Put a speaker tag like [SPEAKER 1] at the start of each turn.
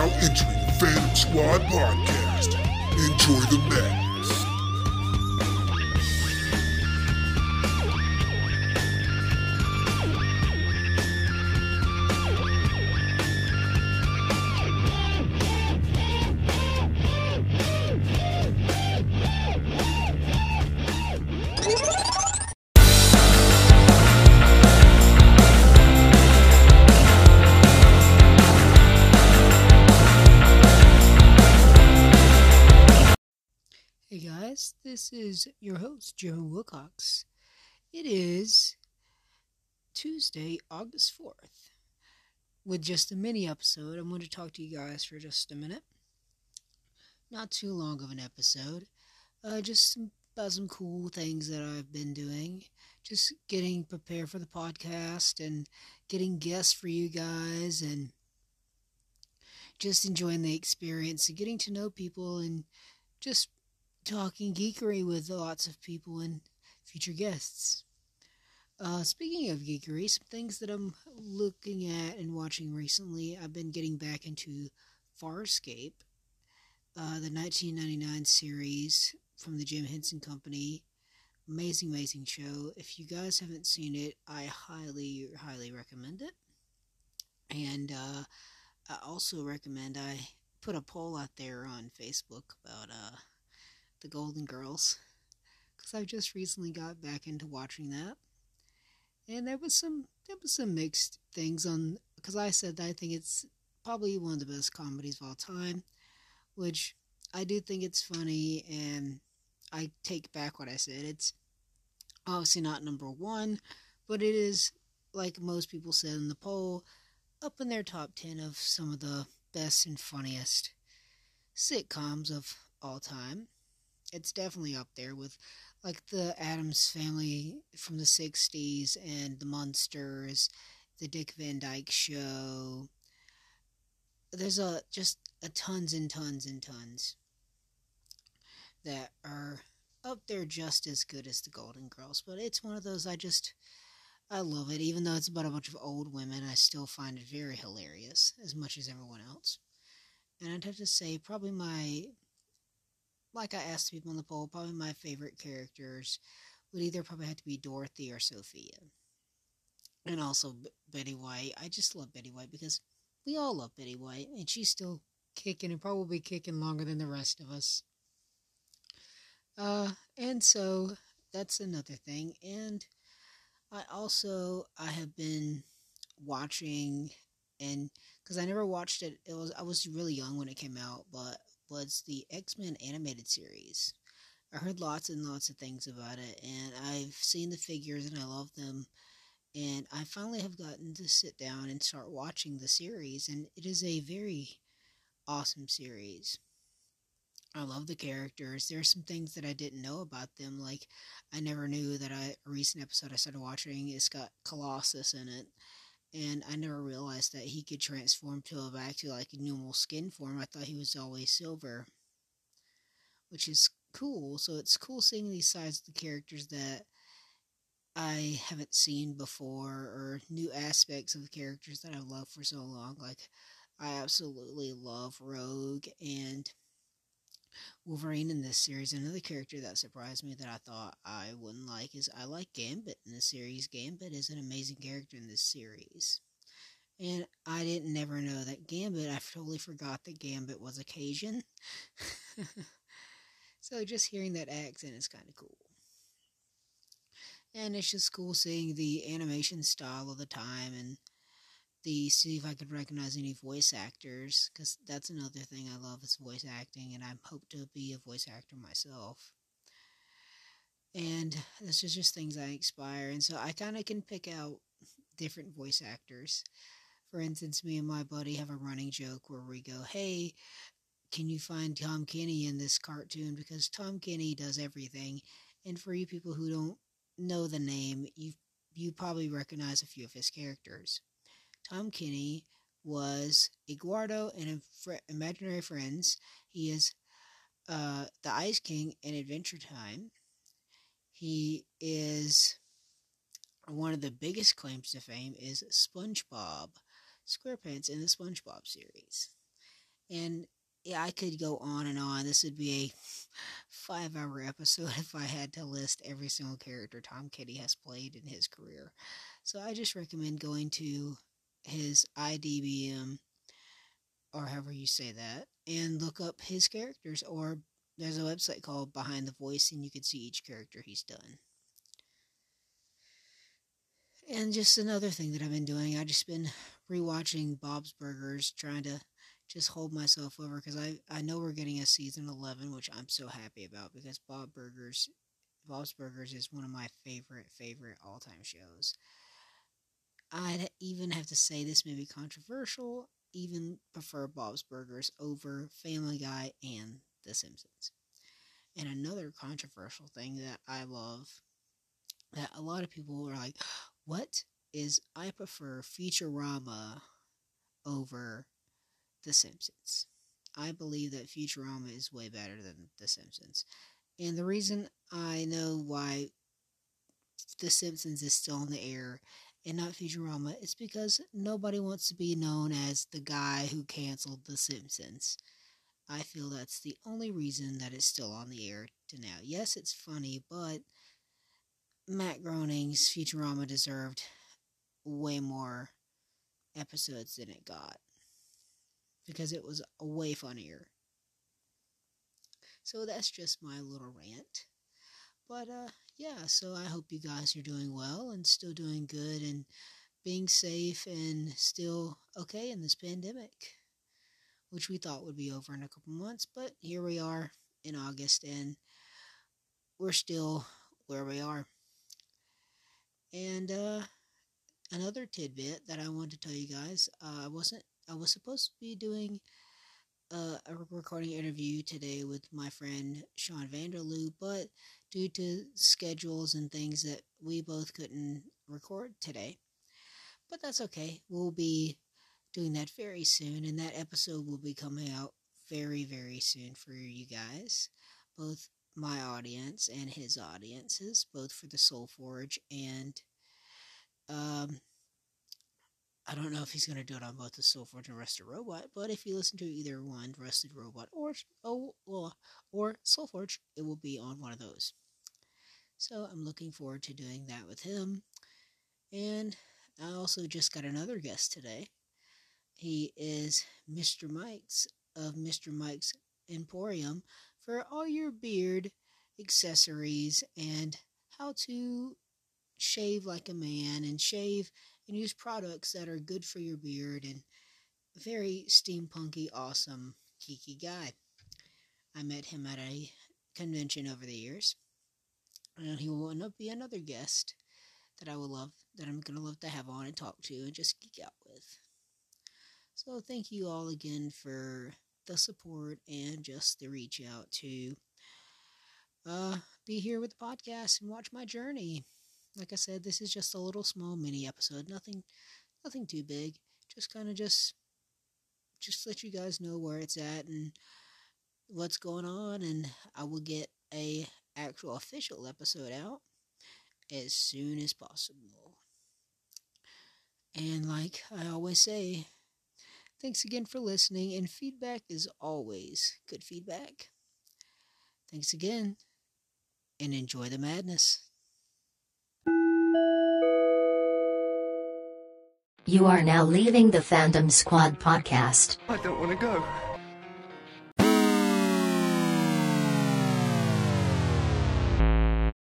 [SPEAKER 1] now entering the Fandom Squad podcast. Enjoy the madness.
[SPEAKER 2] This is your host, Joe Wilcox. It is Tuesday, August 4th. With just a mini episode, I'm going to talk to you guys for just a minute. Not too long of an episode. Uh, just about some cool things that I've been doing. Just getting prepared for the podcast and getting guests for you guys and just enjoying the experience and getting to know people and just talking geekery with lots of people and future guests. Uh, speaking of geekery, some things that I'm looking at and watching recently, I've been getting back into Farscape, uh, the 1999 series from the Jim Henson Company. Amazing, amazing show. If you guys haven't seen it, I highly, highly recommend it. And uh, I also recommend I put a poll out there on Facebook about uh, the Golden Girls because I just recently got back into watching that, and there was some there was some mixed things on because I said that I think it's probably one of the best comedies of all time, which I do think it's funny, and I take back what I said. It's obviously not number one, but it is like most people said in the poll up in their top 10 of some of the best and funniest sitcoms of all time it's definitely up there with like the Addams family from the 60s and the Munsters, the Dick Van Dyke show. There's a just a tons and tons and tons that are up there just as good as the Golden Girls, but it's one of those I just I love it even though it's about a bunch of old women, I still find it very hilarious as much as everyone else. And I'd have to say probably my like I asked people in the poll, probably my favorite characters would either probably have to be Dorothy or Sophia. And also B- Betty White. I just love Betty White because we all love Betty White, and she's still kicking and probably kicking longer than the rest of us. Uh, and so that's another thing. And I also I have been watching and because I never watched it, it was I was really young when it came out, but was the X Men animated series. I heard lots and lots of things about it, and I've seen the figures and I love them. And I finally have gotten to sit down and start watching the series, and it is a very awesome series. I love the characters. There are some things that I didn't know about them, like I never knew that I, a recent episode I started watching, it's got Colossus in it and I never realized that he could transform to a back to like a normal skin form. I thought he was always silver, which is cool. So it's cool seeing these sides of the characters that I haven't seen before, or new aspects of the characters that I've loved for so long. Like I absolutely love Rogue and Wolverine in this series. Another character that surprised me that I thought I wouldn't like is I like Gambit in this series. Gambit is an amazing character in this series. And I didn't never know that Gambit, I totally forgot that Gambit was Caucasian. so just hearing that accent is kind of cool. And it's just cool seeing the animation style of the time and the see if I could recognize any voice actors because that's another thing I love is voice acting, and I hope to be a voice actor myself. And this is just things I aspire, and so I kind of can pick out different voice actors. For instance, me and my buddy have a running joke where we go, "Hey, can you find Tom Kenny in this cartoon?" Because Tom Kenny does everything, and for you people who don't know the name, you you probably recognize a few of his characters. Tom Kenny was Eduardo in Imaginary Friends. He is uh, the Ice King in Adventure Time. He is one of the biggest claims to fame is SpongeBob SquarePants in the SpongeBob series. And yeah, I could go on and on. This would be a five hour episode if I had to list every single character Tom Kenny has played in his career. So I just recommend going to his IDBM or however you say that and look up his characters or there's a website called Behind the Voice and you can see each character he's done. And just another thing that I've been doing, I've just been rewatching Bob's Burgers, trying to just hold myself over because I, I know we're getting a season 11, which I'm so happy about because Bob Burgers, Bob's Burgers is one of my favorite, favorite all time shows. I'd even have to say this may be controversial, even prefer Bob's Burgers over Family Guy and The Simpsons. And another controversial thing that I love that a lot of people are like, what is I prefer Futurama over The Simpsons. I believe that Futurama is way better than The Simpsons. And the reason I know why The Simpsons is still in the air and not Futurama is because nobody wants to be known as the guy who canceled The Simpsons. I feel that's the only reason that it's still on the air to now. Yes, it's funny, but Matt Groening's Futurama deserved way more episodes than it got because it was way funnier. So that's just my little rant. But uh yeah, so I hope you guys are doing well and still doing good and being safe and still okay in this pandemic, which we thought would be over in a couple months, but here we are in August and we're still where we are. And uh, another tidbit that I wanted to tell you guys, uh, I wasn't. I was supposed to be doing uh, a recording interview today with my friend Sean Vanderloo, but due to schedules and things that we both couldn't record today. But that's okay. We'll be doing that very soon, and that episode will be coming out very, very soon for you guys, both my audience and his audiences, both for the Soul Forge and um, I don't know if he's going to do it on both the Soul Forge and Rusted Robot, but if you listen to either one, Rusted Robot or oh well, or Soul Forge, it will be on one of those. So I'm looking forward to doing that with him. And I also just got another guest today. He is Mr. Mike's of Mr. Mike's Emporium for all your beard accessories and how to shave like a man and shave and use products that are good for your beard and very steampunky, awesome, geeky guy. I met him at a convention over the years, and he will end up be another guest that I will love, that I'm gonna love to have on and talk to and just geek out with. So thank you all again for the support and just the reach out to uh, be here with the podcast and watch my journey. Like I said, this is just a little small mini episode. Nothing, nothing too big. Just kind of just, just let you guys know where it's at and what's going on, and I will get a actual official episode out as soon as possible. And like I always say, Thanks again for listening, and feedback is always good feedback. Thanks again, and enjoy the madness.
[SPEAKER 3] You are now leaving the Fandom Squad podcast.
[SPEAKER 4] I don't want to go.